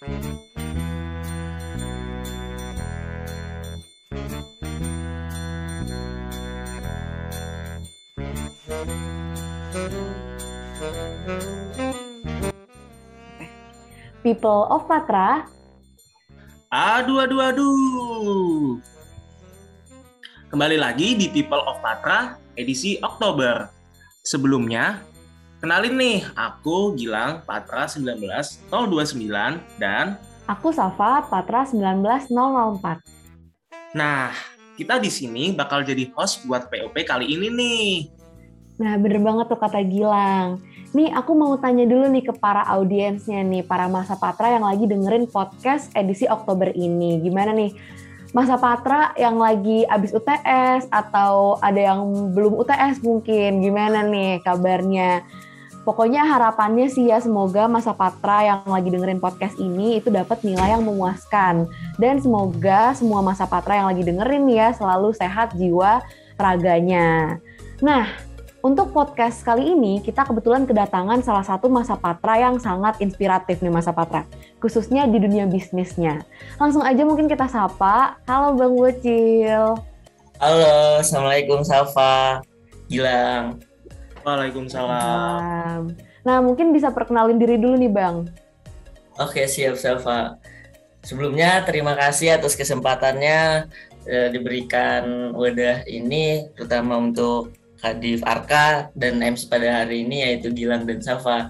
People of Patra. Aduh, aduh, aduh. Kembali lagi di People of Patra edisi Oktober. Sebelumnya, kenalin nih, aku Gilang Patra 19029 dan Aku Safa Patra 19004. nah, kita di sini bakal jadi host buat POP kali ini nih. Nah, bener banget tuh kata Gilang. Nih, aku mau tanya dulu nih ke para audiensnya nih, para Masa Patra yang lagi dengerin podcast edisi Oktober ini. Gimana nih? Masa Patra yang lagi abis UTS atau ada yang belum UTS mungkin. Gimana nih kabarnya? Pokoknya harapannya sih ya semoga Masa Patra yang lagi dengerin podcast ini itu dapat nilai yang memuaskan. Dan semoga semua Masa Patra yang lagi dengerin ya selalu sehat jiwa raganya. Nah, untuk podcast kali ini, kita kebetulan kedatangan salah satu masa patra yang sangat inspiratif nih masa patra, khususnya di dunia bisnisnya. Langsung aja mungkin kita sapa. Halo Bang Bocil. Halo, Assalamualaikum Safa, Gilang. Waalaikumsalam. Nah, mungkin bisa perkenalin diri dulu nih Bang. Oke, siap Safa. Sebelumnya terima kasih atas kesempatannya eh, diberikan wadah ini, terutama untuk Kadif Arka dan MC pada hari ini yaitu Gilang dan Safa.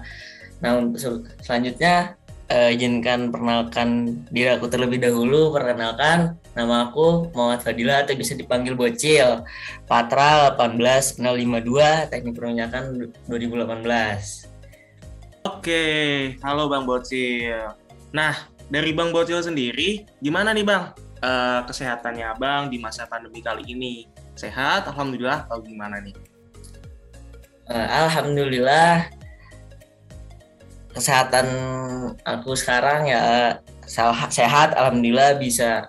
Nah, untuk sel- selanjutnya eh, izinkan perkenalkan diri aku terlebih dahulu. Perkenalkan, nama aku Muhammad Fadila atau bisa dipanggil Bocil. Patra 18052, teknik perminyakan 2018. Oke, halo Bang Bocil. Nah, dari Bang Bocil sendiri, gimana nih Bang? Eh, kesehatannya Abang di masa pandemi kali ini? Sehat, Alhamdulillah, atau gimana nih? Eh, Alhamdulillah kesehatan aku sekarang ya sehat Alhamdulillah bisa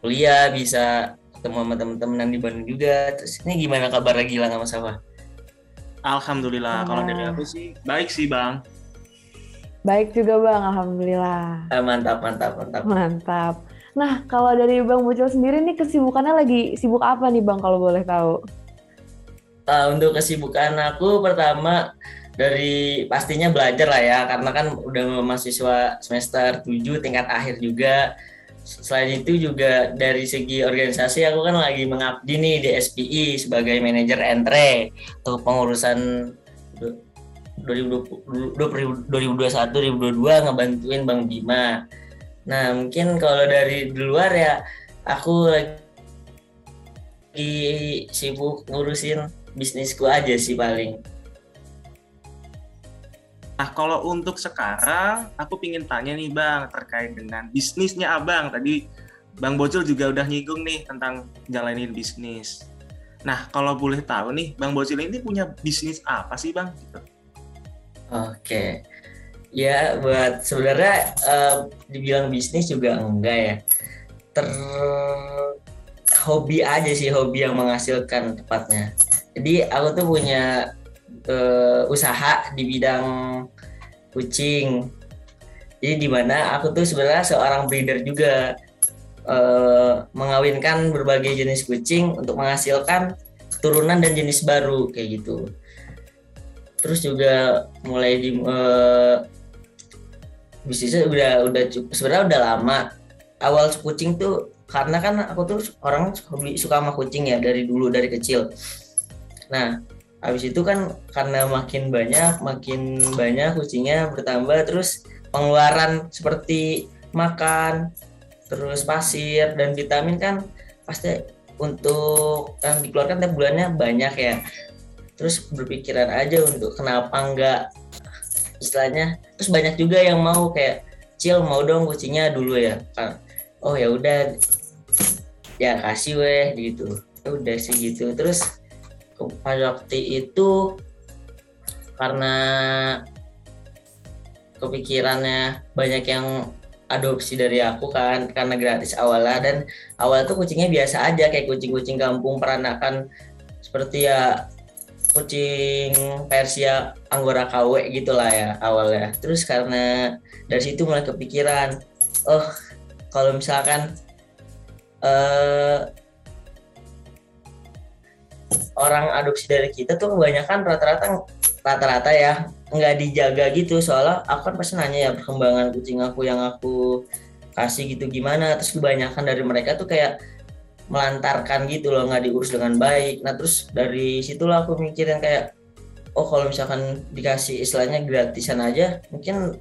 kuliah bisa ketemu sama teman-teman yang di Bandung juga terus ini gimana kabar Gilang sama Safa? Alhamdulillah, kalau dari Ah. aku sih baik sih Bang. Baik juga Bang, Alhamdulillah. Eh, mantap mantap mantap Mantap. Nah, kalau dari Bang Bocil sendiri nih kesibukannya lagi sibuk apa nih Bang kalau boleh tahu? Eh, untuk kesibukan aku pertama dari pastinya belajar lah ya karena kan udah mahasiswa semester 7 tingkat akhir juga selain itu juga dari segi organisasi aku kan lagi mengabdi nih di SPI sebagai manajer entre untuk pengurusan 2021-2022 ngebantuin Bang Bima. Nah mungkin kalau dari di luar ya aku lagi sibuk ngurusin bisnisku aja sih paling. Nah, kalau untuk sekarang, aku pingin tanya nih Bang, terkait dengan bisnisnya Abang. Tadi Bang Bocil juga udah nyinggung nih tentang jalanin bisnis. Nah, kalau boleh tahu nih, Bang Bocil ini punya bisnis apa sih Bang? Gitu. Oke. Ya buat sebenarnya eh, dibilang bisnis juga enggak ya. Ter hobi aja sih hobi yang menghasilkan tepatnya. Jadi aku tuh punya eh, usaha di bidang kucing. Jadi di mana aku tuh sebenarnya seorang breeder juga eh, mengawinkan berbagai jenis kucing untuk menghasilkan turunan dan jenis baru kayak gitu. Terus juga mulai di eh, bisnisnya udah udah sebenarnya udah lama. Awal kucing tuh karena kan aku tuh orang hobi suka sama kucing ya dari dulu dari kecil. Nah, habis itu kan karena makin banyak makin banyak kucingnya bertambah terus pengeluaran seperti makan terus pasir dan vitamin kan pasti untuk yang dikeluarkan tiap bulannya banyak ya. Terus berpikiran aja untuk kenapa enggak istilahnya terus banyak juga yang mau kayak cil mau dong kucingnya dulu ya. Kan, oh ya udah ya kasih weh gitu. Ya udah sih gitu. Terus waktu itu karena kepikirannya banyak yang adopsi dari aku kan karena gratis awalnya dan awal tuh kucingnya biasa aja kayak kucing-kucing kampung peranakan seperti ya kucing Persia Anggora KW gitulah ya awalnya. Terus karena dari situ mulai kepikiran, oh kalau misalkan uh, orang adopsi dari kita tuh kebanyakan rata-rata rata-rata ya nggak dijaga gitu. Soalnya aku kan pasti nanya ya perkembangan kucing aku yang aku kasih gitu gimana. Terus kebanyakan dari mereka tuh kayak melantarkan gitu loh nggak diurus dengan baik. Nah terus dari situlah aku mikirin kayak oh kalau misalkan dikasih istilahnya gratisan aja mungkin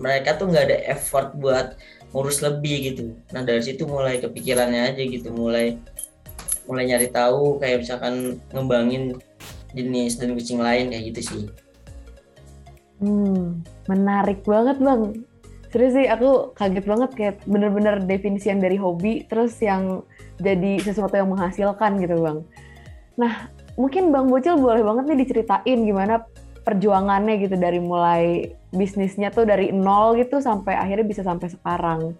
mereka tuh nggak ada effort buat ngurus lebih gitu. Nah dari situ mulai kepikirannya aja gitu mulai mulai nyari tahu kayak misalkan ngembangin jenis dan kucing lain kayak gitu sih hmm menarik banget bang serius sih aku kaget banget kayak bener-bener definisi yang dari hobi terus yang jadi sesuatu yang menghasilkan gitu bang. Nah mungkin bang Bocil boleh banget nih diceritain gimana perjuangannya gitu dari mulai bisnisnya tuh dari nol gitu sampai akhirnya bisa sampai sekarang.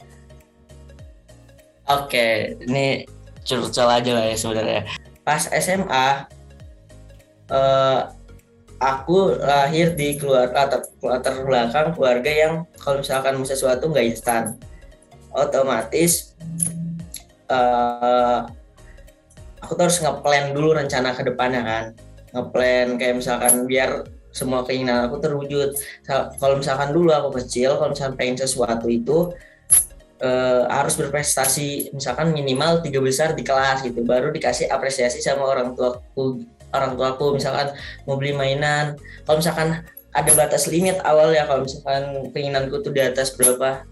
Oke, ini curcol aja lah ya sebenarnya. Pas SMA, uh, aku lahir di keluarga latar, belakang keluarga yang kalau misalkan sesuatu nggak instan, otomatis uh, aku tuh harus ngeplan dulu rencana ke depannya kan. Ngeplan kayak misalkan biar semua keinginan aku terwujud. Kalau misalkan dulu aku kecil kalau misalkan pengen sesuatu itu uh, harus berprestasi misalkan minimal tiga besar di kelas gitu baru dikasih apresiasi sama orang tuaku orang tuaku misalkan mau beli mainan. Kalau misalkan ada batas limit awal ya kalau misalkan keinginanku tuh di atas berapa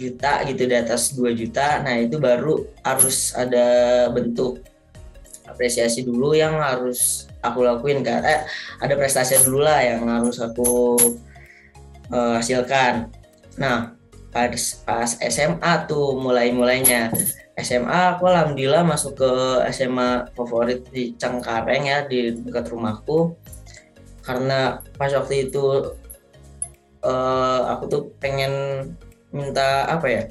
juta gitu di atas 2 juta nah itu baru harus ada bentuk apresiasi dulu yang harus aku lakuin kan. Eh, ada prestasi dulu lah yang harus aku uh, hasilkan. Nah pas pas SMA tuh mulai mulainya SMA aku alhamdulillah masuk ke SMA favorit di Cengkareng ya di dekat rumahku. Karena pas waktu itu uh, aku tuh pengen minta apa ya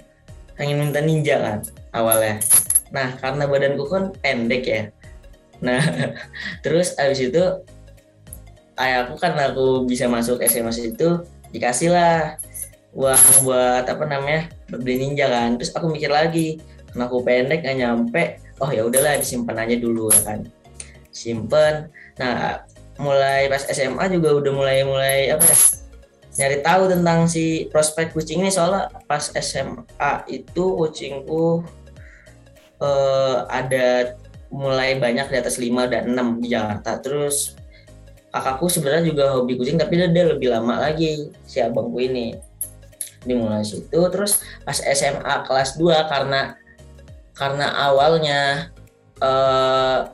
pengen minta ninja kan awalnya. Nah karena badanku kan pendek ya. Nah terus abis itu ayahku kan aku bisa masuk SMA itu dikasih lah uang buat apa namanya beli ninja kan. Terus aku mikir lagi karena aku pendek gak nyampe oh ya udahlah disimpan aja dulu ya kan. Simpen. Nah mulai pas SMA juga udah mulai mulai apa ya nyari tahu tentang si prospek kucing ini. Soalnya pas SMA itu kucingku uh, ada mulai banyak di atas 5 dan 6 di Jakarta. Terus kakakku sebenarnya juga hobi kucing tapi dia, dia lebih lama lagi si abangku ini dimulai situ. Terus pas SMA kelas 2 karena karena awalnya uh,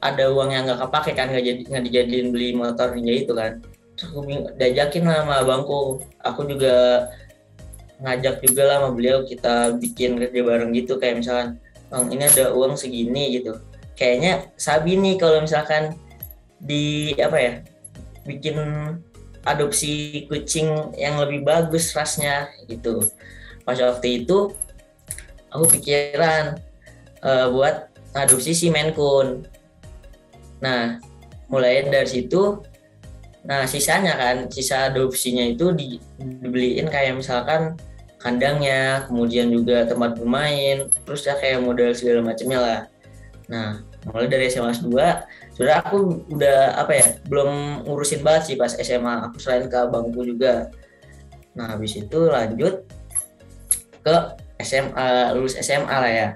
ada uang yang nggak kepake kan nggak jadi nggak dijadiin beli motor ninja itu kan. Aku diajakin lah sama abangku. Aku juga ngajak juga lah sama beliau kita bikin kerja bareng gitu kayak misalkan bang ini ada uang segini gitu. Kayaknya sabi nih kalau misalkan di apa ya bikin adopsi kucing yang lebih bagus rasnya gitu pas waktu itu aku pikiran uh, buat adopsi si Coon nah mulai dari situ Nah sisanya kan, sisa adopsinya itu di, dibeliin kayak misalkan kandangnya, kemudian juga tempat bermain, terus ya kayak model segala macamnya lah. Nah mulai dari SMA 2, sudah aku udah apa ya, belum ngurusin banget sih pas SMA, aku selain ke abangku juga. Nah habis itu lanjut ke SMA, lulus SMA lah ya.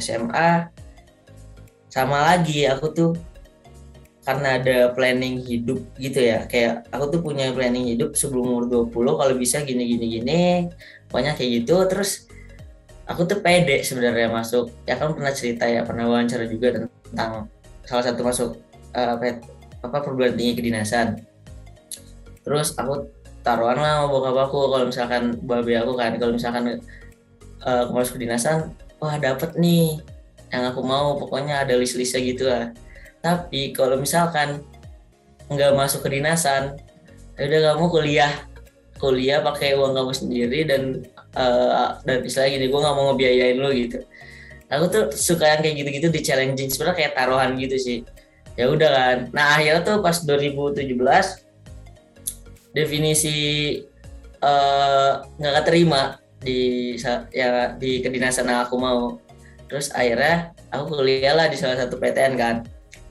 SMA sama lagi aku tuh karena ada planning hidup gitu ya kayak aku tuh punya planning hidup sebelum umur 20 kalau bisa gini gini gini pokoknya kayak gitu terus aku tuh pede sebenarnya masuk. Ya kan pernah cerita ya pernah wawancara juga tentang salah satu masuk uh, apa, perguruan tinggi kedinasan. Terus aku taruhan lah sama bokap aku kalau misalkan babi aku kan kalau misalkan uh, masuk kedinasan wah dapet nih yang aku mau pokoknya ada list-listnya gitu lah. Tapi kalau misalkan nggak masuk kedinasan ya udah kamu kuliah. Kuliah pakai uang kamu sendiri dan uh, dan istilah gini gue nggak mau ngebiayain lo gitu. Aku tuh suka yang kayak gitu-gitu di challenging sebenarnya kayak taruhan gitu sih. Ya udah kan. Nah akhirnya tuh pas 2017 definisi eh, nggak keterima di sa- ya di kedinasan yang aku mau. Terus akhirnya aku kuliah lah di salah satu PTN kan.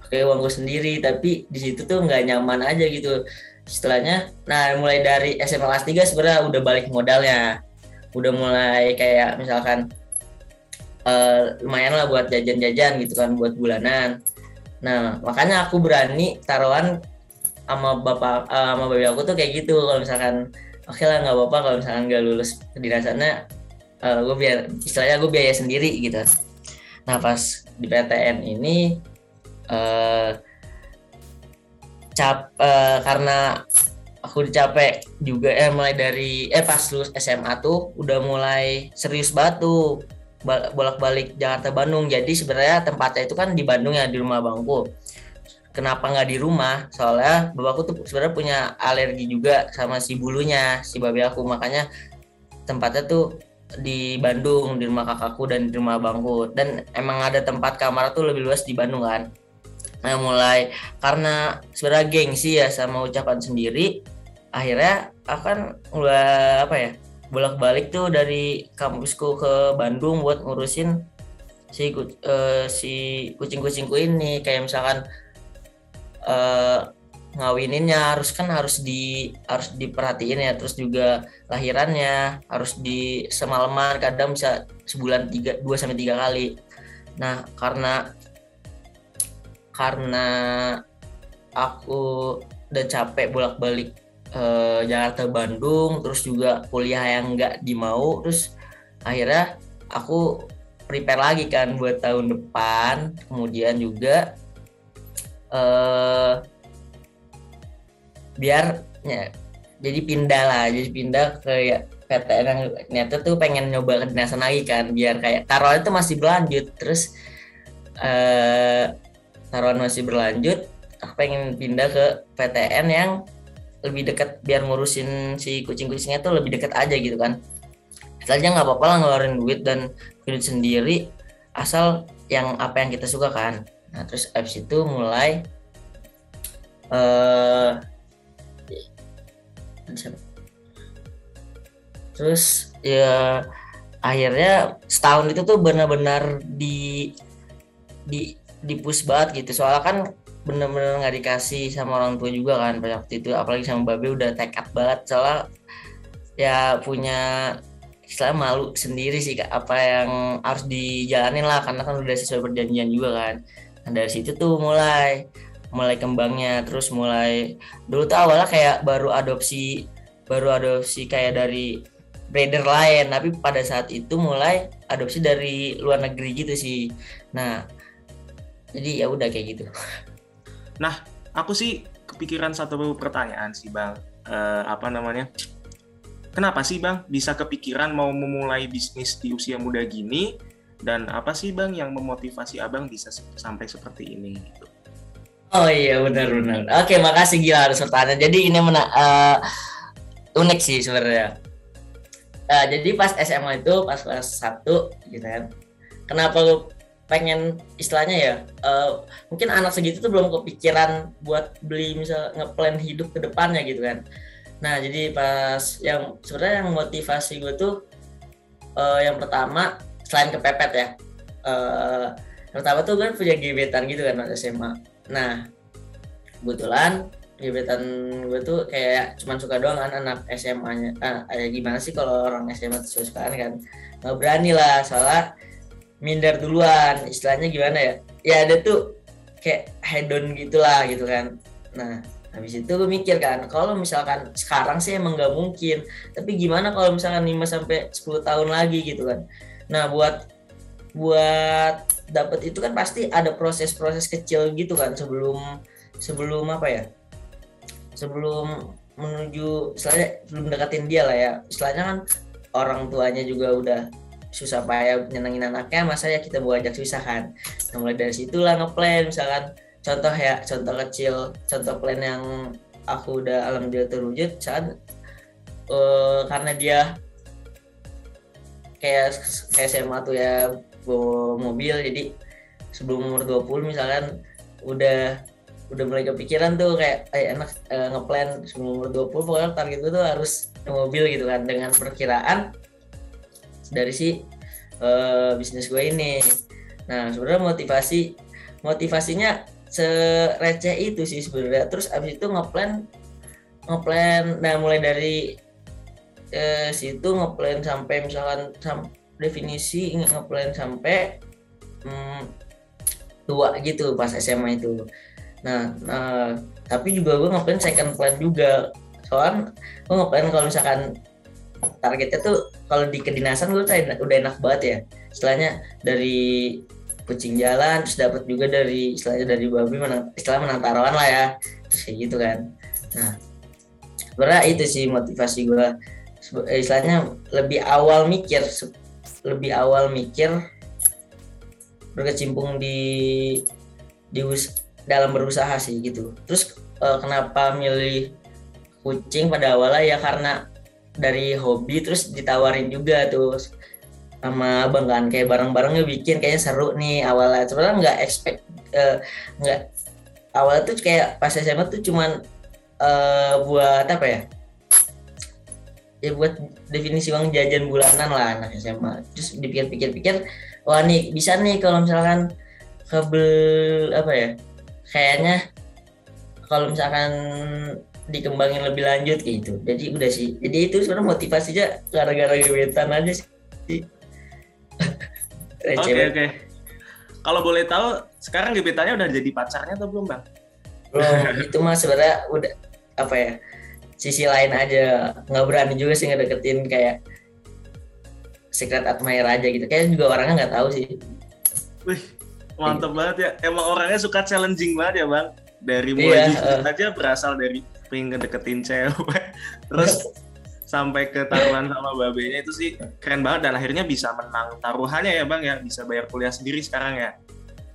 Pakai uangku sendiri tapi di situ tuh nggak nyaman aja gitu. Setelahnya nah mulai dari SMA kelas 3 sebenarnya udah balik modalnya udah mulai kayak misalkan eh, lumayan lah buat jajan-jajan gitu kan buat bulanan. Nah makanya aku berani taruhan sama bapak eh, sama babi aku tuh kayak gitu. Kalau misalkan oke lah nggak apa-apa kalau misalkan nggak lulus kedinasannya eh, gue biar istilahnya gue biaya sendiri gitu. Nah pas di PTN ini eh cap eh, karena aku dicapek juga eh mulai dari eh pas lulus SMA tuh udah mulai serius banget tuh ba- bolak-balik Jakarta Bandung. Jadi sebenarnya tempatnya itu kan di Bandung ya di rumah bangku kenapa nggak di rumah? Soalnya bapakku tuh sebenarnya punya alergi juga sama si bulunya si babi aku. Makanya tempatnya tuh di Bandung di rumah kakakku dan di rumah abangku. Dan emang ada tempat kamar tuh lebih luas di Bandung kan. Nah mulai karena sebenarnya gengsi ya sama ucapan sendiri akhirnya akan mulai apa ya bolak-balik tuh dari kampusku ke Bandung buat ngurusin si eh, si kucing-kucingku ini. Kayak misalkan eh ngawininnya harus kan harus di harus diperhatiin ya terus juga lahirannya harus di semalaman kadang bisa sebulan tiga dua sampai tiga kali. Nah karena karena aku udah capek bolak-balik eh, Jakarta Bandung terus juga kuliah yang nggak dimau terus akhirnya aku prepare lagi kan buat tahun depan. Kemudian juga eh biar ya, jadi pindah lah jadi pindah ke ya, PTN yang ternyata tuh pengen nyoba kedinasan lagi kan biar kayak taruhan itu masih berlanjut. Terus eh taruhan masih berlanjut aku pengen pindah ke PTN yang lebih dekat biar ngurusin si kucing-kucingnya tuh lebih dekat aja gitu kan. Asalnya nggak apa-apa lah ngeluarin duit dan duit sendiri asal yang apa yang kita suka kan. Nah terus abis itu mulai eh terus ya akhirnya setahun itu tuh benar-benar di di di push banget gitu. Soalnya kan bener-bener nggak dikasih sama orang tua juga kan pada waktu itu. Apalagi sama babe udah tekad banget. Soalnya ya punya istilah malu sendiri sih Kak, apa yang harus dijalanin lah karena kan udah sesuai perjanjian juga kan. Nah dari situ tuh mulai mulai kembangnya. Terus mulai dulu tuh awalnya kayak baru adopsi baru adopsi kayak dari breeder lain. Tapi pada saat itu mulai adopsi dari luar negeri gitu sih. Nah jadi ya udah kayak gitu Aku sih kepikiran satu pertanyaan sih bang. Eh, apa namanya? Kenapa sih bang bisa kepikiran mau memulai bisnis di usia muda gini? Dan apa sih bang yang memotivasi abang bisa sampai seperti ini? Gitu. Oh iya benar-benar. Oke makasih gila atas pertanyaan. Jadi ini mena eh, unik sih sebenarnya. Eh, jadi pas SMA itu pas kelas 1 gitu kan. Kenapa pengen istilahnya ya eh, mungkin anak segitu tuh belum kepikiran buat beli misal ngeplan hidup ke depannya gitu kan. Nah jadi pas yang sebenarnya yang motivasi gue tuh eh, yang pertama selain kepepet ya. eh, yang pertama tuh kan punya gebetan gitu kan waktu SMA. Nah, kebetulan gebetan gue tuh kayak cuman suka doang kan anak SMA-nya. Ah, gimana sih kalau orang SMA tuh suka kan? Nggak berani lah, soalnya minder duluan. Istilahnya gimana ya? Ya ada tuh kayak hedon gitulah gitu kan. Nah, habis itu gue mikir kan, kalau misalkan sekarang sih emang nggak mungkin. Tapi gimana kalau misalkan 5 sampai 10 tahun lagi gitu kan. Nah, buat buat dapat itu kan pasti ada proses-proses kecil gitu kan sebelum sebelum apa ya sebelum menuju istilahnya belum deketin dia lah ya istilahnya kan orang tuanya juga udah susah payah nyenengin anaknya masa ya kita mau ajak susah kan? Nah, mulai dari situlah ngeplan misalkan contoh ya contoh kecil contoh plan yang aku udah alhamdulillah terwujud saat eh, karena dia kayak kayak SMA tuh ya bawa mobil jadi sebelum umur 20 misalkan udah udah mulai kepikiran tuh kayak eh, enak eh, ngeplan sebelum umur 20 pokoknya target gue tuh harus mobil gitu kan dengan perkiraan dari si eh, bisnis gue ini. Nah sebenarnya motivasi motivasinya sereceh itu sih sebenarnya. Terus abis itu ngeplan ngeplan nah mulai dari eh, situ ngeplan sampai misalkan sam, definisi ngeplan sampai hmm, tua gitu pas SMA itu. Nah, nah tapi juga gue ngeplan second plan juga. Soalnya gue ngeplan kalau misalkan targetnya tuh kalau di kedinasan gue tuh udah enak banget ya. Istilahnya dari kucing jalan terus dapat juga dari istilahnya dari babi menang istilah menang taruhan lah ya. Kayak gitu kan. Nah sebenarnya itu sih motivasi gue istilahnya lebih awal mikir lebih awal mikir berkecimpung di di dalam berusaha sih gitu. Terus uh, kenapa milih kucing pada awalnya? Ya karena dari hobi terus ditawarin juga tuh sama abang kan kayak bareng-barengnya bikin kayaknya seru nih awalnya. Sebenarnya nggak expect uh, nggak awalnya tuh kayak pas SMA tuh cuman uh, buat apa ya? Ya buat definisi uang jajan bulanan lah anak SMA terus dipikir-pikir-pikir wah nih bisa nih kalau misalkan kabel apa ya kayaknya kalau misalkan dikembangin lebih lanjut gitu. Jadi udah sih. Jadi itu sebenarnya motivasinya gara-gara gebetan aja sih. Oke oke okay, okay. kalau boleh tahu sekarang gebetannya udah jadi pacarnya atau belum bang? Belum. Itu mah sebenarnya udah apa ya sisi lain aja. Nggak berani juga sih ngedeketin kayak secret admirer aja gitu. Kayak juga orangnya nggak tahu sih. Wih, mantep banget ya. Emang orangnya suka challenging banget ya bang? Dari mulai yeah, uh, aja berasal dari pengen ngedeketin cewek. Terus sampai ke taruhan sama babenya itu sih keren banget dan akhirnya bisa menang taruhannya ya bang ya. Bisa bayar kuliah sendiri sekarang ya.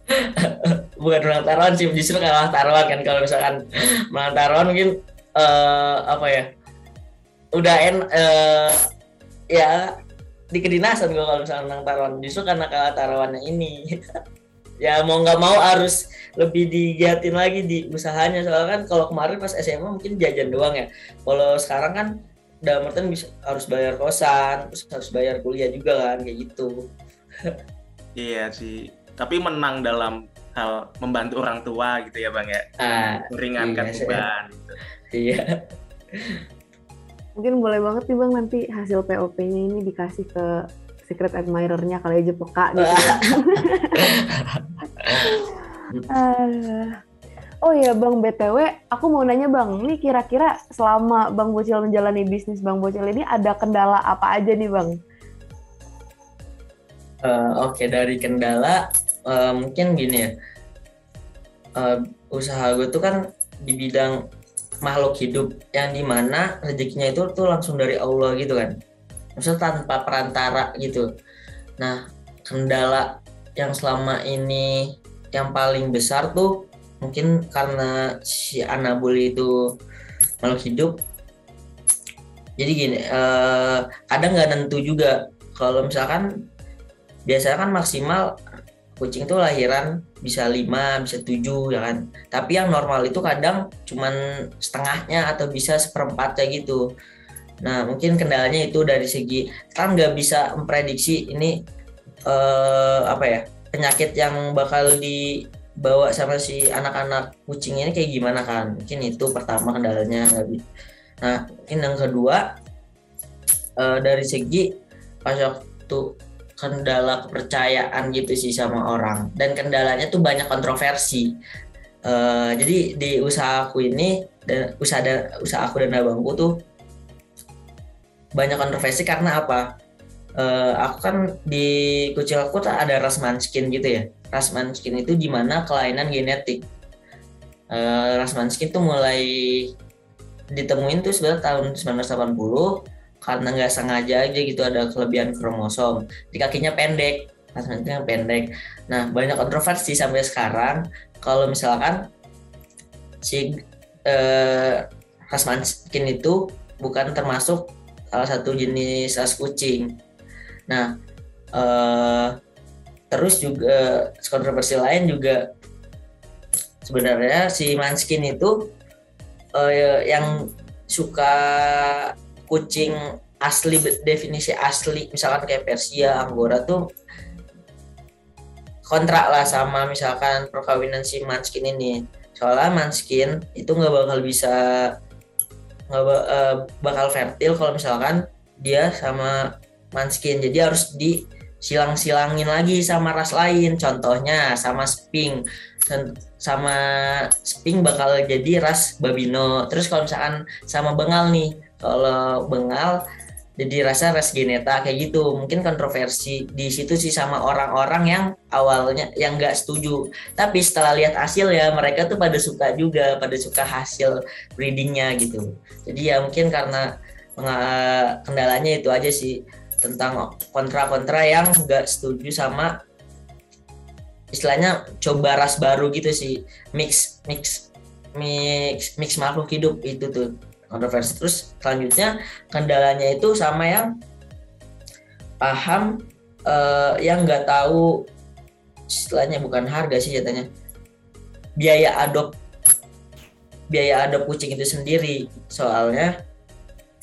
Bukan menang taruhan sih justru kalah taruhan kan. Kalau misalkan menang taruhan mungkin uh, apa ya udah en uh, ya di kedinasan gue kalau misalnya menang taruhan. Justru karena kalah taruhannya ini ya mau nggak mau harus lebih digiatin lagi di usahanya. Soalnya kan kalau kemarin pas SMA mungkin jajan doang ya. Kalau sekarang kan udah merten bisa harus bayar kosan terus harus bayar kuliah juga kan kayak gitu. Iya sih. Tapi menang dalam hal membantu orang tua gitu ya bang ya. Ah, meringankan iya, beban gitu. iya. Mungkin boleh banget nih bang nanti hasil POP-nya ini dikasih ke secret admirer-nya kali aja peka gitu. uh, oh iya Bang BTW, aku mau nanya Bang, ini kira-kira selama Bang Bocil menjalani bisnis Bang Bocil ini ada kendala apa aja nih Bang? Uh, Oke, okay. dari kendala uh, mungkin gini ya, uh, usaha gue tuh kan di bidang makhluk hidup yang di mana rezekinya itu tuh langsung dari Allah gitu kan maksudnya tanpa perantara gitu. Nah kendala yang selama ini yang paling besar tuh mungkin karena si anabuli itu makhluk hidup. Jadi gini eh, kadang nggak tentu juga. Kalau misalkan biasanya kan maksimal kucing tuh lahiran bisa lima bisa tujuh ya kan? Tapi yang normal itu kadang cuman setengahnya atau bisa seperempatnya gitu Nah, mungkin kendalanya itu dari segi kan nggak bisa memprediksi ini eh, apa ya penyakit yang bakal dibawa sama si anak-anak kucing ini kayak gimana kan? Mungkin itu pertama kendalanya. Nah, mungkin yang kedua eh, dari segi pas waktu kendala kepercayaan gitu sih sama orang dan kendalanya tuh banyak kontroversi. Uh, jadi di usaha aku ini dan usaha dan usaha aku dan abangku tuh banyak kontroversi karena apa? Uh, aku kan di kucing aku tuh ada ras manskin gitu ya. Ras manskin itu di mana kelainan genetik. Uh, ras manskin tuh mulai ditemuin tuh sebenarnya tahun 1980 karena nggak sengaja aja gitu ada kelebihan kromosom di kakinya pendek ras manskin yang pendek nah banyak kontroversi sampai sekarang kalau misalkan si uh, ras manskin itu bukan termasuk salah satu jenis ras kucing. Nah, uh, terus juga kontroversi lain juga sebenarnya si Manskin itu uh, yang suka kucing asli definisi asli misalkan kayak Persia, Anggora tuh kontrak lah sama misalkan perkawinan si Manskin ini soalnya Manskin itu nggak bakal bisa nggak uh, bakal fertil kalau misalkan dia sama Manskin. Jadi harus di silang-silangin lagi sama ras lain. Contohnya sama Sping. Sama Sping bakal jadi ras Babino. Terus kalau misalkan sama Bengal nih. Kalau Bengal jadi rasa ras geneta kayak gitu. Mungkin kontroversi di situ sih sama orang-orang yang awalnya yang nggak setuju. Tapi setelah lihat hasil ya mereka tuh pada suka juga pada suka hasil breedingnya gitu. Jadi ya mungkin karena kendalanya itu aja sih tentang kontra-kontra yang nggak setuju sama istilahnya coba ras baru gitu sih. Mix mix mix mix makhluk hidup itu tuh kontroversi. Terus selanjutnya kendalanya itu sama yang paham uh, yang nggak tahu istilahnya bukan harga sih katanya biaya adop biaya adop kucing itu sendiri. Soalnya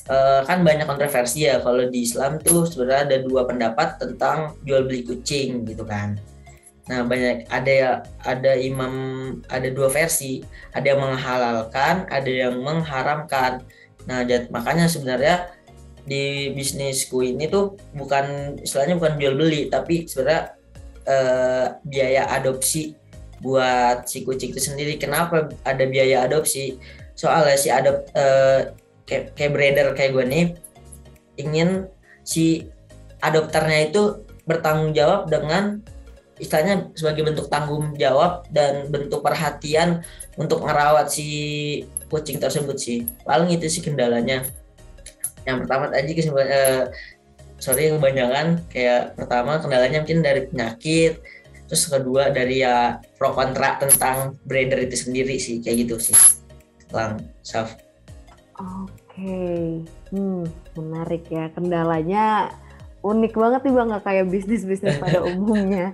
uh, kan banyak kontroversi ya kalau di Islam tuh sebenarnya ada dua pendapat tentang jual beli kucing gitu kan Nah, banyak ada ada imam ada dua versi, ada yang menghalalkan, ada yang mengharamkan. Nah, jad, makanya sebenarnya di bisnisku ini tuh bukan istilahnya bukan jual beli, tapi sebenarnya eh, biaya adopsi buat si kucing itu sendiri. Kenapa ada biaya adopsi? Soalnya si adop eh, kayak, kayak breeder kayak gue nih ingin si adopternya itu bertanggung jawab dengan istilahnya sebagai bentuk tanggung jawab dan bentuk perhatian untuk merawat si kucing tersebut sih. Paling itu sih kendalanya. Yang pertama tadi kesimpulan eh, sorry kebanyakan kayak pertama kendalanya mungkin dari penyakit terus kedua dari ya pro kontra tentang breeder itu sendiri sih kayak gitu sih. Lang Saf. Oke okay. hmm menarik ya. Kendalanya unik banget nih bang nggak kayak bisnis bisnis pada umumnya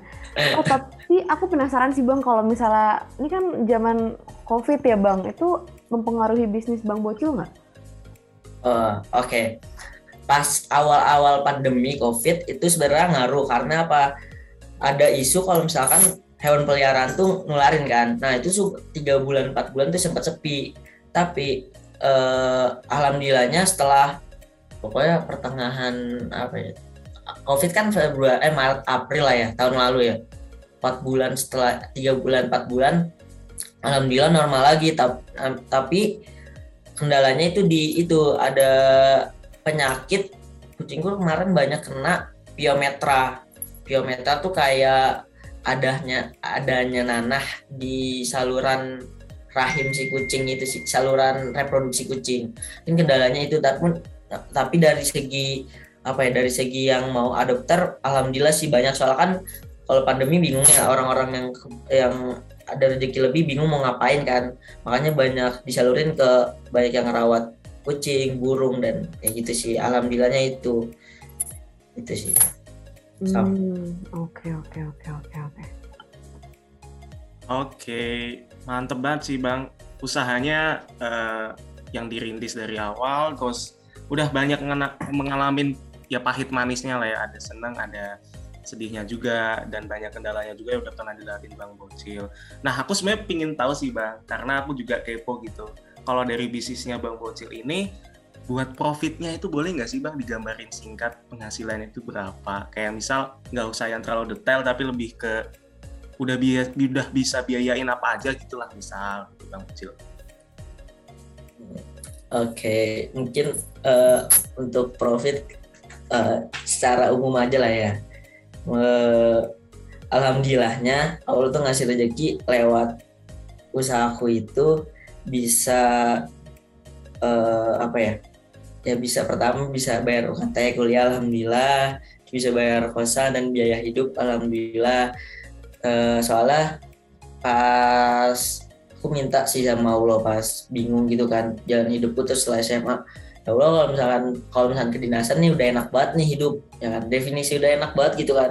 Oh tapi aku penasaran sih bang kalau misalnya ini kan zaman covid ya bang itu mempengaruhi bisnis bang bocil nggak? Uh, Oke, okay. pas awal-awal pandemi covid itu sebenarnya ngaruh karena apa? Ada isu kalau misalkan hewan peliharaan tuh nularin kan. Nah itu tiga bulan empat bulan tuh sempat sepi. Tapi uh, alhamdulillahnya setelah pokoknya pertengahan apa ya COVID kan Februari eh Maret April lah ya tahun lalu ya. Empat bulan setelah tiga bulan empat bulan alhamdulillah normal lagi. Tapi kendalanya itu di itu ada penyakit kucingku kemarin banyak kena piometra piometra tuh kayak adanya adanya nanah di saluran rahim si kucing itu si saluran reproduksi kucing. Ini kendalanya itu tapi tapi dari segi apa ya dari segi yang mau adopter alhamdulillah sih banyak. Soal kan kalau pandemi bingung ya orang-orang yang yang ada rezeki lebih bingung mau ngapain kan. Makanya banyak disalurin ke banyak yang ngerawat kucing burung dan kayak gitu sih. Alhamdulillahnya itu. Itu sih. Hmm, oke oke oke oke oke. Oke mantep banget sih bang. Usahanya uh, yang dirintis dari awal terus udah banyak mengalami ya pahit manisnya lah ya ada senang ada sedihnya juga dan banyak kendalanya juga yang udah pernah dilatih bang Bocil. Nah aku sebenarnya pingin tahu sih bang karena aku juga kepo gitu. Kalau dari bisnisnya bang Bocil ini buat profitnya itu boleh nggak sih bang digambarin singkat penghasilan itu berapa? Kayak misal nggak usah yang terlalu detail tapi lebih ke udah biaya, udah bisa biayain apa aja gitulah misal gitu, bang Bocil. Oke, okay. mungkin uh, untuk profit uh, secara umum aja lah ya. Uh, alhamdulillahnya Allah tuh ngasih rezeki lewat usahaku itu bisa uh, apa ya? Ya bisa pertama bisa bayar UKT kuliah alhamdulillah, bisa bayar kosan dan biaya hidup alhamdulillah. Uh, soalnya pas aku minta sih sama Allah pas bingung gitu kan jalan hidupku terus setelah SMA ya Allah kalau misalkan kalau misalkan kedinasan nih udah enak banget nih hidup ya kan? Definisi udah enak banget gitu kan.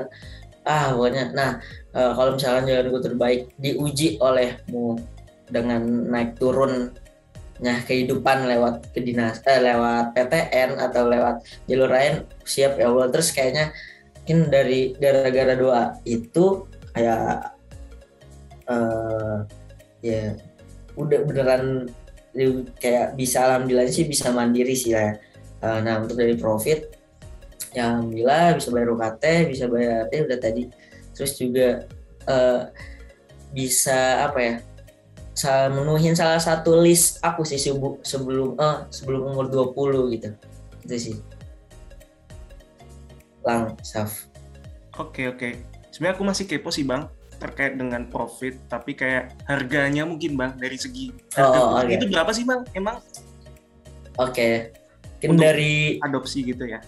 Ah pokoknya. Nah e, kalau misalkan jalan gue terbaik diuji olehmu dengan naik turunnya kehidupan lewat kedinas eh, lewat PTN atau lewat jalur lain siap ya Allah. Terus kayaknya mungkin dari gara-gara doa itu kayak eh ya udah beneran kayak bisa alhamdulillah sih bisa mandiri sih ya. Eh, nah untuk dari profit ya alhamdulillah bisa bayar UKT, bisa bayar ya udah tadi. Terus juga eh, bisa apa ya? sa- menuhin salah satu list aku sih sebu- sebelum eh sebelum umur 20 gitu. Itu sih. Lang, Saf. Oke oke. Sebenarnya aku masih kepo sih bang terkait dengan profit, tapi kayak harganya mungkin bang dari segi harga Oh, oke. itu berapa sih bang? Emang Oke. Mungkin Untuk- dari adopsi gitu ya?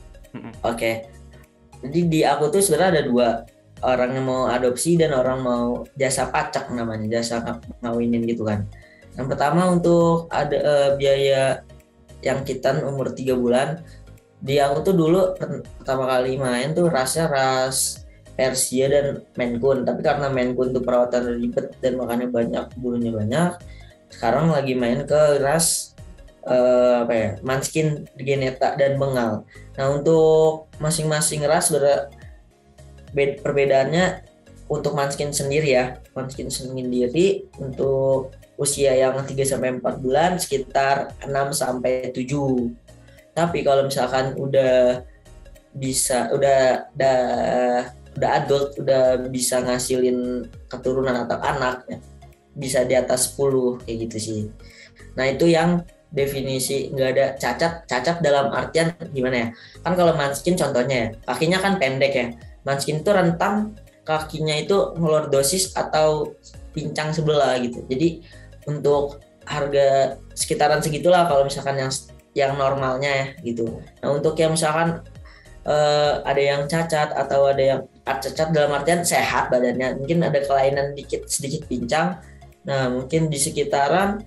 Oke. Jadi di aku tuh sebenarnya ada dua orang yang mau adopsi dan orang mau jasa pacak namanya jasa ng- ngawinin gitu kan. Yang pertama untuk ada eh, biaya yang kitan umur tiga bulan. Di aku tuh dulu per- pertama kali main tuh rasnya ras Persia dan Coon. Tapi karena Coon tuh perawatan ribet dan makannya banyak, bulunya banyak. Sekarang lagi main ke ras eh, apa ya? Manskin, Geneta dan Bengal. Nah untuk masing-masing ras ber- bed- perbedaannya untuk manskin sendiri ya, manskin sendiri untuk usia yang 3 sampai 4 bulan sekitar 6 sampai 7. Tapi kalau misalkan udah bisa udah udah udah adult udah bisa ngasilin keturunan atau anak ya. Bisa di atas 10 kayak gitu sih. Nah, itu yang definisi nggak ada cacat cacat dalam artian gimana ya? Kan kalau manskin contohnya ya kakinya kan pendek ya. Manskin itu rentang kakinya itu ngelordosis atau pincang sebelah gitu. Jadi untuk harga sekitaran segitulah kalau misalkan yang yang normalnya ya gitu. Nah untuk yang misalkan eh, ada yang cacat atau ada yang cacat dalam artian sehat badannya. Mungkin ada kelainan dikit sedikit pincang. Nah mungkin di sekitaran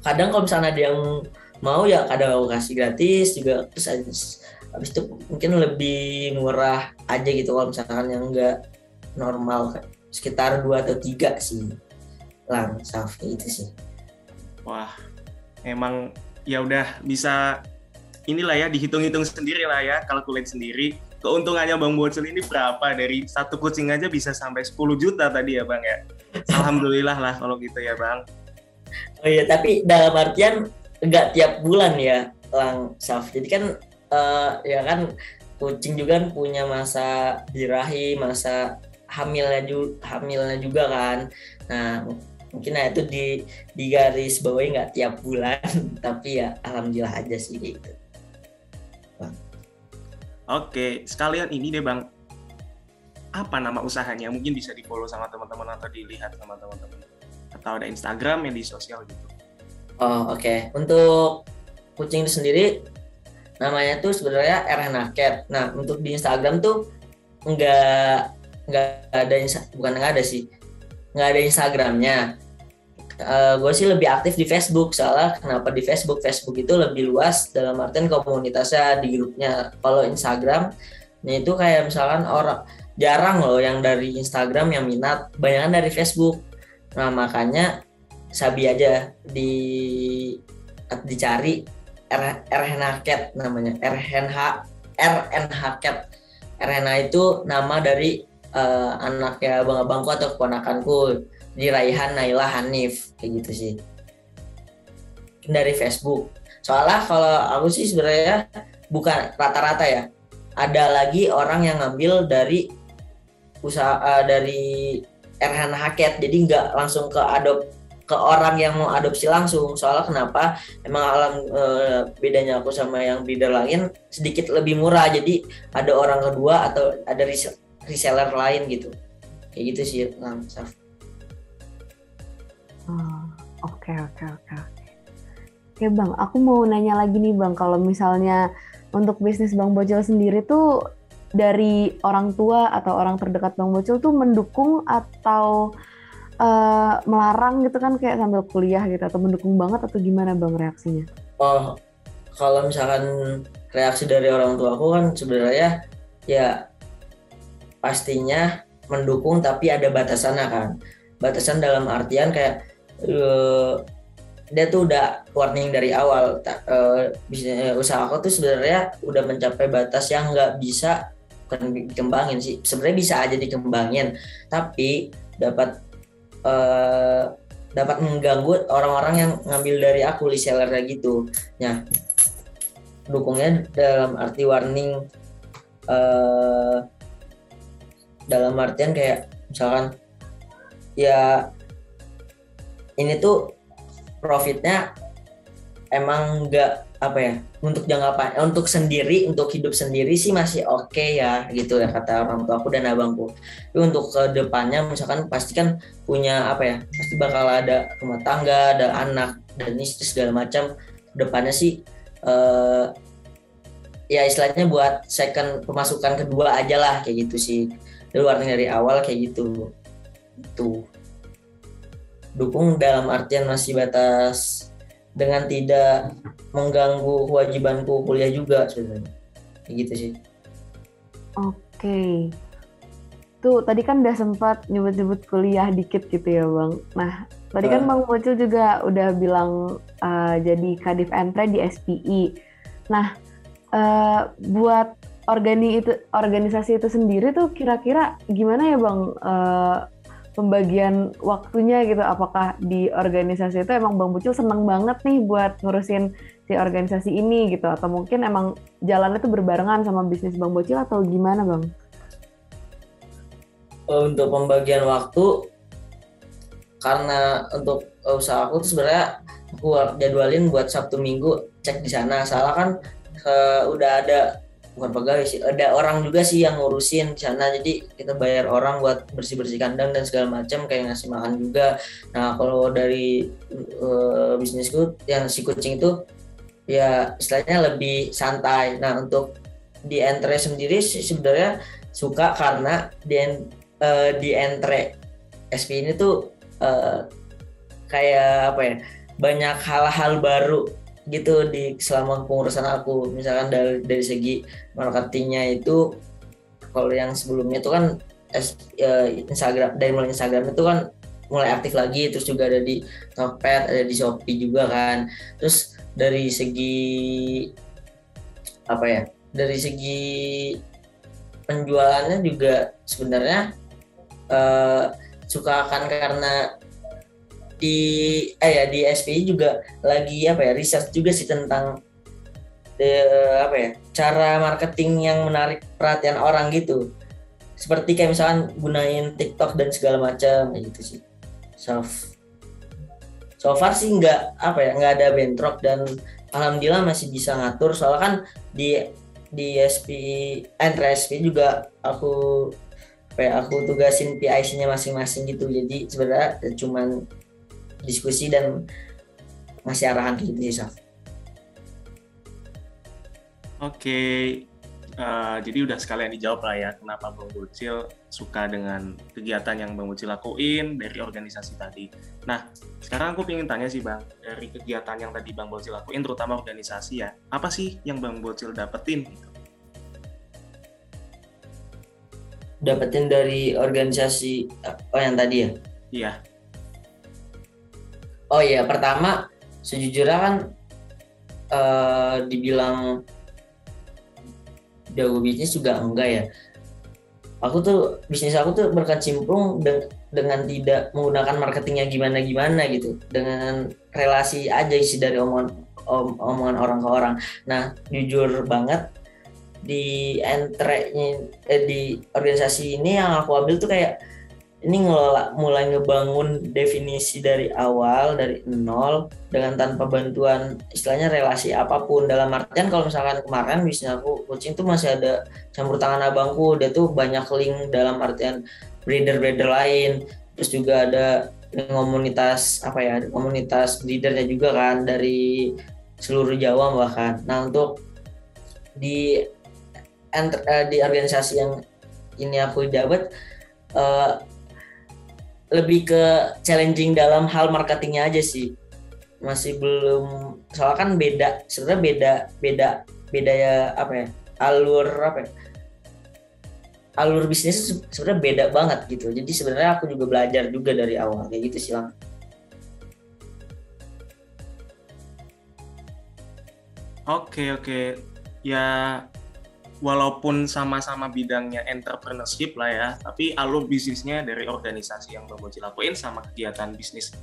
kadang kalau misalnya ada yang mau ya kadang aku kasih gratis juga. Terus habis, itu mungkin lebih murah aja gitu kalau misalkan yang enggak normal. Sekitar dua atau tiga sih. Lang saf kayak gitu sih. Wah, emang ya udah bisa inilah ya dihitung-hitung sendiri lah ya, kalkulate sendiri. Keuntungannya Bang Bocil ini berapa dari satu kucing aja bisa sampai 10 juta tadi ya Bang ya. Alhamdulillah lah kalau gitu ya Bang. oh iya tapi dalam artian enggak tiap bulan ya lang saf jadi kan eh, ya kan kucing juga kan punya masa birahi masa hamilnya juga hamilnya juga kan nah mungkin nah itu di di garis bawahi nggak tiap bulan tapi ya alhamdulillah aja sih gitu Oke, sekalian ini deh Bang. Apa nama usahanya? Mungkin bisa di-follow sama teman-teman atau dilihat sama teman-teman. Atau ada Instagram, media sosial gitu. oh oke untuk kucing itu sendiri namanya tuh sebenarnya Erhana Cat nah untuk di Instagram tuh nggak nggak ada bukan nggak ada sih nggak ada Instagramnya gue sih lebih aktif di Facebook soalnya kenapa di Facebook? Facebook itu lebih luas dalam artian komunitasnya di grupnya. Kalau Instagram nah itu kayak misalkan orang jarang loh yang dari Instagram yang minat banyak dari Facebook. Nah makanya Sabi aja di dicari R RNH Cat namanya RNH RNH Cat. RNH itu nama dari eh, anaknya abang-abangku atau keponakanku di Raihan Naila Hanif kayak gitu sih. Dari Facebook. Soalnya kalau aku sih sebenarnya bukan rata-rata ya. Ada lagi orang yang ngambil dari usaha eh, dari RHN Haket. Jadi nggak langsung ke adop ke orang yang mau adopsi langsung. Soalnya kenapa? Emang alam eh, bedanya aku sama yang breeder lain sedikit lebih murah. Jadi ada orang kedua atau ada res- reseller lain gitu. Kayak gitu sih Lang Saf. Oh, Oke oke oke oke. Bang, aku mau nanya lagi nih bang, kalau misalnya untuk bisnis bang Bocil sendiri tuh dari orang tua atau orang terdekat bang Bocil tuh mendukung atau eh, melarang gitu kan kayak sambil kuliah gitu atau mendukung banget atau gimana bang reaksinya? Oh, kalau misalkan reaksi dari orang tua aku kan sebenarnya ya pastinya mendukung tapi ada batasannya kan. Batasan dalam artian kayak uh, dia tuh udah warning dari awal uh, usaha aku tuh sebenarnya udah mencapai batas yang nggak bisa dikembangin sih. Sebenarnya bisa aja dikembangin tapi dapat uh, dapat mengganggu orang-orang yang ngambil dari aku reseller kayak gitu. Ya dukungnya dalam arti warning uh, dalam artian kayak misalkan ya ini tuh profitnya emang nggak apa ya untuk jangka panjang untuk sendiri untuk hidup sendiri sih masih oke okay ya gitu ya kata orang tua aku dan abangku. Tapi untuk ke depannya misalkan pasti kan punya apa ya pasti bakal ada rumah tangga ada anak dan istri segala macam. Depannya sih uh, ya istilahnya buat second pemasukan kedua aja lah kayak gitu sih. Dari awal kayak gitu. Tuh dukung dalam artian masih batas dengan tidak mengganggu kewajibanku kuliah juga sebenarnya. Gitu sih. Oke. Tuh tadi kan udah sempat nyebut-nyebut kuliah dikit gitu ya bang. Nah tadi kan bang Bocil juga udah bilang uh, jadi kadif entre di SPI nah uh, buat organi itu organisasi itu sendiri tuh kira-kira gimana ya bang? Uh, pembagian waktunya gitu. Apakah di organisasi itu emang Bang Bucil seneng banget nih buat ngurusin si organisasi ini gitu? Atau mungkin emang jalannya tuh berbarengan sama bisnis Bang Bucil atau gimana Bang? Oh, untuk pembagian waktu karena untuk usaha aku tuh sebenarnya aku jadwalin buat Sabtu Minggu cek di sana. Salah kan uh, udah ada bukan pegawai sih ada orang juga sih yang ngurusin di sana. Jadi kita bayar orang buat bersih bersih kandang dan segala macam kayak ngasih makan juga. Nah kalau dari uh, bisnisku yang si kucing itu ya istilahnya lebih santai. Nah untuk di entre sendiri sih sebenarnya suka karena di uh, di entre SP ini tuh uh, kayak apa ya banyak hal-hal baru gitu di selama pengurusan aku. Misalkan dari dari segi marketingnya itu kalau yang sebelumnya itu kan uh, Instagram dari mulai Instagram itu kan mulai aktif lagi terus juga ada di Tokped ada di Shopee juga kan. Terus dari segi apa ya dari segi penjualannya juga sebenarnya uh, suka akan karena di eh ya di SPI juga lagi apa ya riset juga sih tentang the, apa ya cara marketing yang menarik perhatian orang gitu. Seperti kayak misalkan gunain TikTok dan segala macam kayak gitu sih. So so far sih nggak apa ya nggak ada bentrok dan alhamdulillah masih bisa ngatur. Soalnya kan di di SPI entre SPI juga aku ya, aku tugasin PIC-nya masing-masing gitu. Jadi sebenarnya cuman diskusi dan ngasih arahan gitu sih. Oke, uh, jadi udah sekalian dijawab lah ya kenapa Bang Bocil suka dengan kegiatan yang Bang Bocil lakuin dari organisasi tadi. Nah, sekarang aku ingin tanya sih Bang, dari kegiatan yang tadi Bang Bocil lakuin, terutama organisasi ya, apa sih yang Bang Bocil dapetin? Dapetin dari organisasi, oh yang tadi ya? Iya. Oh iya, pertama sejujurnya kan uh, dibilang jago bisnis juga enggak ya. Aku tuh bisnis aku tuh berkecimpung de dengan tidak menggunakan marketingnya gimana-gimana gitu, dengan relasi aja sih dari omongan om omongan orang ke orang. Nah, jujur banget di entre eh, di organisasi ini yang aku ambil tuh kayak ini ngelola mulai ngebangun definisi dari awal dari nol dengan tanpa bantuan istilahnya relasi apa pun. Dalam artian kalau misalkan kemarin bisnis aku coaching tuh masih ada campur tangan abangku. Dia tuh banyak link dalam artian breeder-breeder lain. Terus juga ada komunitas apa ya komunitas breedernya juga kan dari seluruh Jawa bahkan. Nah untuk di eh, di organisasi yang ini aku jabat uh, lebih ke challenging dalam hal marketingnya aja sih. Masih belum soalnya kan beda sebenarnya beda beda beda ya apa ya alur apa ya alur bisnis sebenarnya beda banget gitu. Jadi sebenarnya aku juga belajar juga dari awal kayak gitu sih lang oke oke. Ya walaupun sama-sama bidangnya entrepreneurship lah ya, tapi alur bisnisnya dari organisasi yang Bang Bocil lakuin sama kegiatan bisnis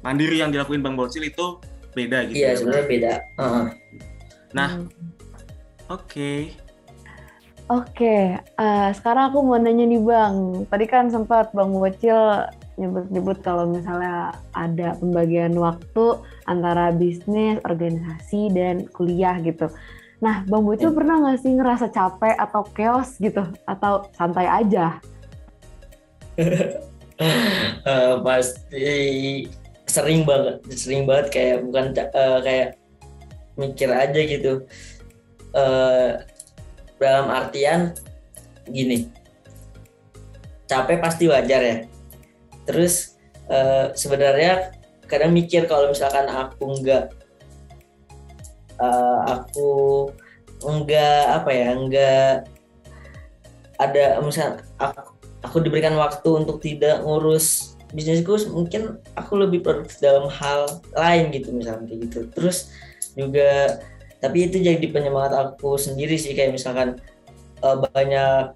mandiri yang dilakuin Bang Bocil itu beda gitu. Iya ya, sebenarnya beda. Uh, Nah, Hmm. oke. Oke, eh, sekarang aku mau nanya nih Bang. Tadi kan sempat Bang Bocil nyebut-nyebut kalau misalnya ada pembagian waktu antara bisnis, organisasi, dan kuliah gitu. Nah, Bang Bocil Ya. pernah nggak sih ngerasa capek atau chaos gitu? Atau santai aja? eh, pasti sering banget, sering banget kayak bukan eh, kayak mikir aja gitu. Eh, dalam artian gini, capek pasti wajar ya. Terus eh, sebenarnya kadang mikir kalau misalkan aku nggak eh, aku nggak apa ya nggak ada misal aku, aku diberikan waktu untuk tidak ngurus bisnisku mungkin aku lebih produktif dalam hal lain gitu misalnya kayak gitu. Terus juga tapi itu jadi penyemangat aku sendiri sih kayak misalkan eh, banyak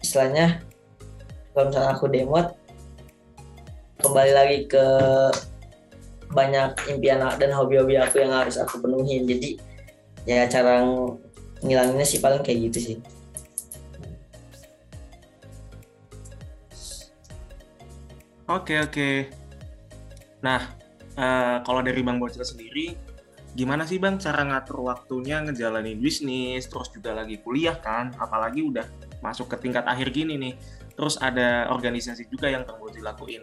istilahnya kalau misalnya aku demot kembali lagi ke banyak impian dan hobi-hobi aku yang harus aku penuhin. Jadi ya cara ngilanginnya sih paling kayak gitu sih. Oke oke. Nah, eh, kalau dari Bang Bocil sendiri, gimana sih Bang cara ngatur waktunya ngejalanin bisnis, terus juga lagi kuliah kan, apalagi udah masuk ke tingkat akhir gini nih, terus ada organisasi juga yang Bang Bocil lakuin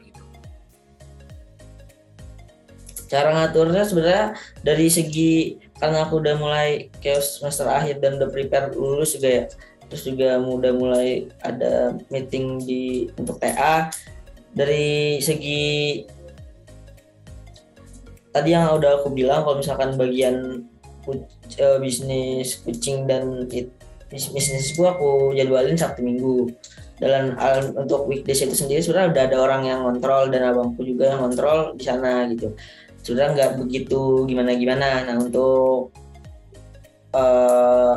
cara ngaturnya sebenarnya dari segi karena aku udah mulai chaos semester akhir dan udah prepare lulus juga ya. Terus juga udah mulai ada meeting di untuk TA dari segi tadi yang udah aku bilang kalau misalkan bagian eh, bisnis kucing dan it, bis- bisnisku aku jadwalin Sabtu Minggu. Dan al- untuk weekdays itu sendiri sebenarnya udah ada orang yang kontrol dan abangku juga yang kontrol di sana gitu sudah nggak begitu gimana gimana nah untuk eh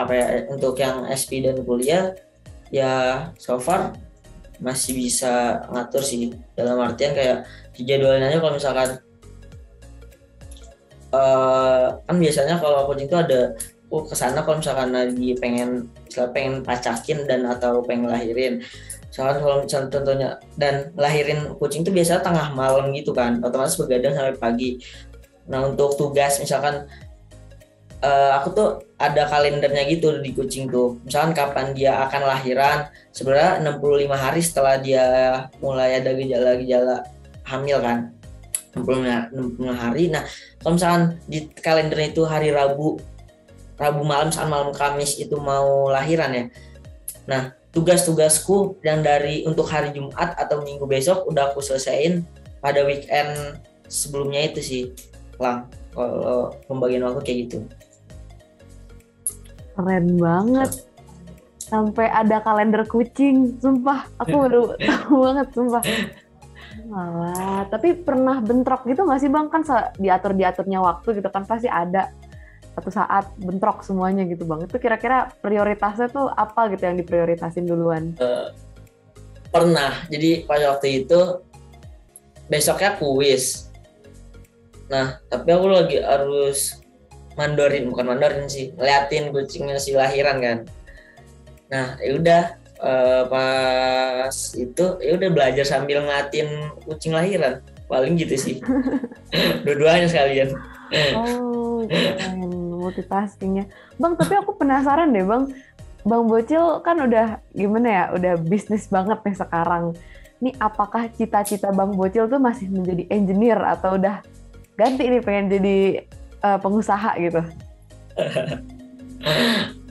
apa ya untuk yang SP dan kuliah ya so far masih bisa ngatur sih. Dalam artian kayak dijadwalin aja kalau misalkan eh kan biasanya kalau aku itu ada aku ke sana kalau misalkan lagi pengen misalnya pengen pacakin dan atau pengen lahirin misalkan kalau misalnya contohnya dan lahirin kucing itu biasanya tengah malam gitu kan. Otomatis begadang sampai pagi. Nah untuk tugas misalkan eh, aku tuh ada kalendernya gitu di kucing tuh. Misalkan kapan dia akan lahiran sebenarnya 65 hari setelah dia mulai ada gejala-gejala hamil kan. 65 65 hari. Nah kalau misalkan di kalendernya itu hari Rabu Rabu malam saat malam Kamis itu mau lahiran ya. Nah tugas-tugasku yang dari untuk hari Jumat atau Minggu besok udah aku selesaiin pada weekend sebelumnya itu sih lang kalau pembagian waktu kayak gitu Keren banget. Sampai ada kalender kucing, sumpah. Aku baru tahu banget, sumpah. Malah, tapi pernah bentrok gitu nggak sih bang? Kan se- diatur-diaturnya waktu gitu kan pasti ada satu saat bentrok semuanya gitu bang. Itu kira-kira prioritasnya tuh apa gitu yang diprioritasin duluan? pernah. Jadi pada waktu itu besoknya kuis nah tapi aku lagi harus mandorin bukan mandorin sih liatin kucingnya si lahiran kan. Nah ya udah eh, pas itu ya udah belajar sambil ngeliatin kucing lahiran. Paling gitu sih. Dua-duanya sekalian. Oh, keren multitaskingnya. Bang, tapi aku penasaran deh bang. Bang Bocil kan udah gimana ya, udah bisnis banget nih sekarang. Nih apakah cita-cita Bang Bocil tuh masih menjadi engineer atau udah ganti nih pengen jadi eh, pengusaha gitu?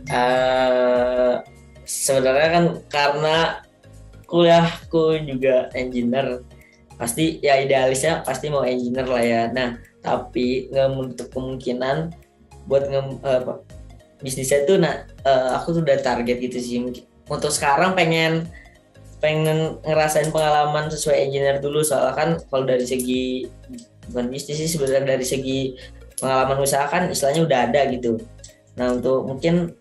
Eh, sebenarnya kan karena kuliahku juga engineer pasti ya idealisnya pasti mau engineer lah ya nah tapi nggak menutup kemungkinan buat nge eh, apa, bisnisnya itu nah eh, aku sudah target gitu sih untuk sekarang pengen pengen ngerasain pengalaman sesuai engineer dulu soalnya kan kalau dari segi bukan bisnis sih sebenarnya dari segi pengalaman usaha kan istilahnya udah ada gitu nah untuk mungkin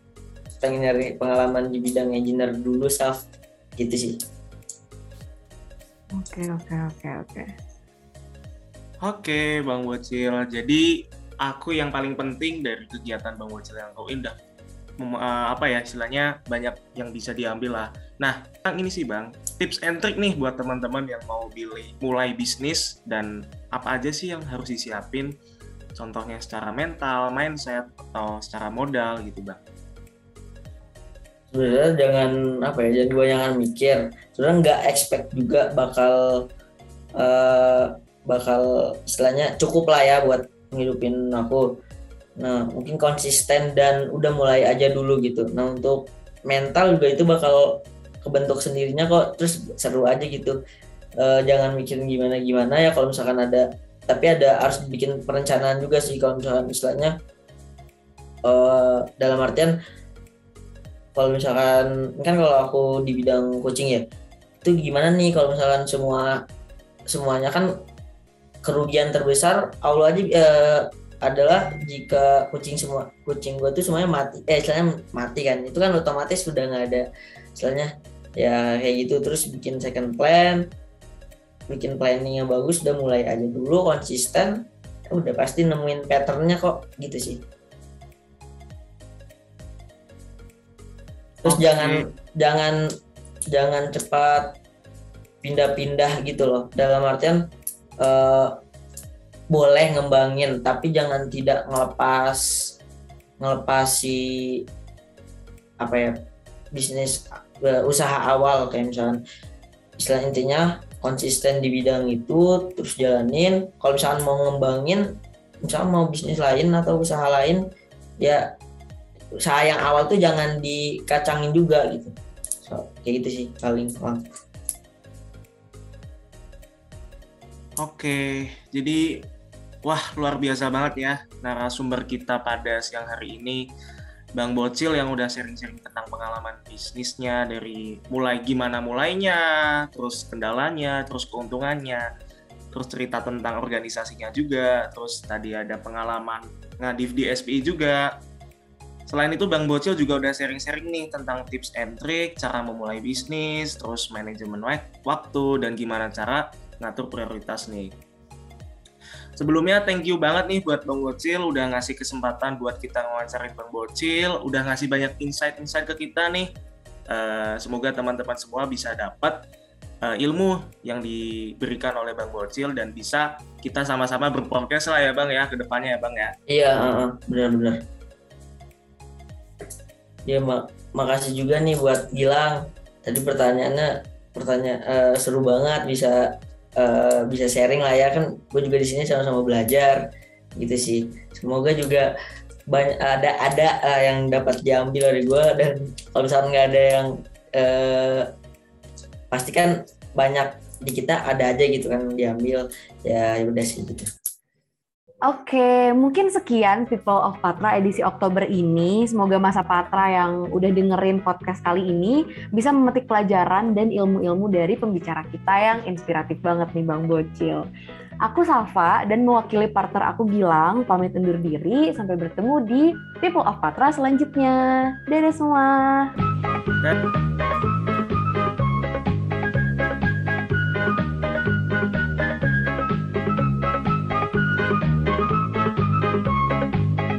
pengen nyari pengalaman di bidang engineer dulu self gitu sih Oke, oke, oke, oke. Oke, Bang Bocil. Jadi aku yang paling penting dari kegiatan Bang Bocil yang kau indah eh, apa ya istilahnya banyak yang bisa diambil lah. Nah, Bang, ini sih Bang, tips and trick nih buat teman-teman yang mau pilih mulai bisnis dan apa aja sih yang harus disiapin? Contohnya secara mental, mindset, atau secara modal gitu Bang. sebenarnya jangan apa ya jangan jangan mikir sebenarnya nggak expect juga bakal eh, bakal istilahnya cukup lah ya buat ngidupin aku. Nah mungkin konsisten dan udah mulai aja dulu gitu. Nah untuk mental juga itu bakal kebentuk sendirinya kok. Terus seru aja gitu. Eh, jangan mikirin gimana gimana ya kalau misalkan ada. Tapi ada harus bikin perencanaan juga sih kalau misalkan istilahnya. Eh, dalam artian kalau misalkan kan kalau aku di bidang coaching ya itu gimana nih kalau misalkan semua semuanya kan kerugian terbesar Allah aja eh, adalah jika kucing semua kucing gua tuh semuanya mati. Eh istilahnya mati kan. Itu kan otomatis sudah nggak ada istilahnya ya kayak gitu. Terus bikin second plan bikin planning yang bagus udah mulai aja dulu konsisten udah pasti nemuin patternnya kok gitu sih. Terus Oke. jangan jangan jangan cepat pindah-pindah gitu loh. Dalam artian eh, boleh ngembangin tapi jangan tidak ngelepas ngelepas si apa ya bisnis eh, usaha awal kayak misalkan istilah intinya konsisten di bidang itu terus jalanin. Kalau misalkan mau ngembangin misalkan mau bisnis lain atau usaha lain ya usaha yang awal tuh jangan dikacangin juga gitu. So, kayak gitu sih paling paling Oke, jadi wah luar biasa banget ya narasumber kita pada siang hari ini. Bang Bocil yang udah sharing-sharing tentang pengalaman bisnisnya dari mulai gimana mulainya, terus kendalanya, terus keuntungannya, terus cerita tentang organisasinya juga, terus tadi ada pengalaman ngadif di SPI juga. Selain itu Bang Bocil juga udah sharing-sharing nih tentang tips and trick, cara memulai bisnis, terus manajemen wak- waktu, dan gimana cara ngatur prioritas nih. Sebelumnya thank you banget nih buat Bang Bocil udah ngasih kesempatan buat kita ngawancarain Bang Bocil, udah ngasih banyak insight-insight ke kita nih. Eh, semoga teman-teman semua bisa dapat eh, ilmu yang diberikan oleh Bang Bocil dan bisa kita sama-sama berprogres lah ya Bang ya ke depannya ya Bang ya. Iya, heeh, benar-benar. Ya, mak makasih juga nih buat Gilang. Tadi pertanyaannya pertanyaan eh, seru banget bisa eh, bisa sharing lah ya kan. Gue juga di sini sama-sama belajar gitu sih. Semoga juga banyak ada ada eh, yang dapat diambil dari gue dan kalau misalnya nggak ada yang eh, pasti kan banyak di kita ada aja gitu kan diambil ya ya udah sih gitu. Oke, mungkin sekian People of Patra edisi Oktober ini. Semoga masa Patra yang udah dengerin podcast kali ini bisa memetik pelajaran dan ilmu-ilmu dari pembicara kita yang inspiratif banget nih Bang Bocil. Aku Salva dan mewakili partner aku Gilang, pamit undur diri. Sampai bertemu di People of Patra selanjutnya. Dadah semua. Dan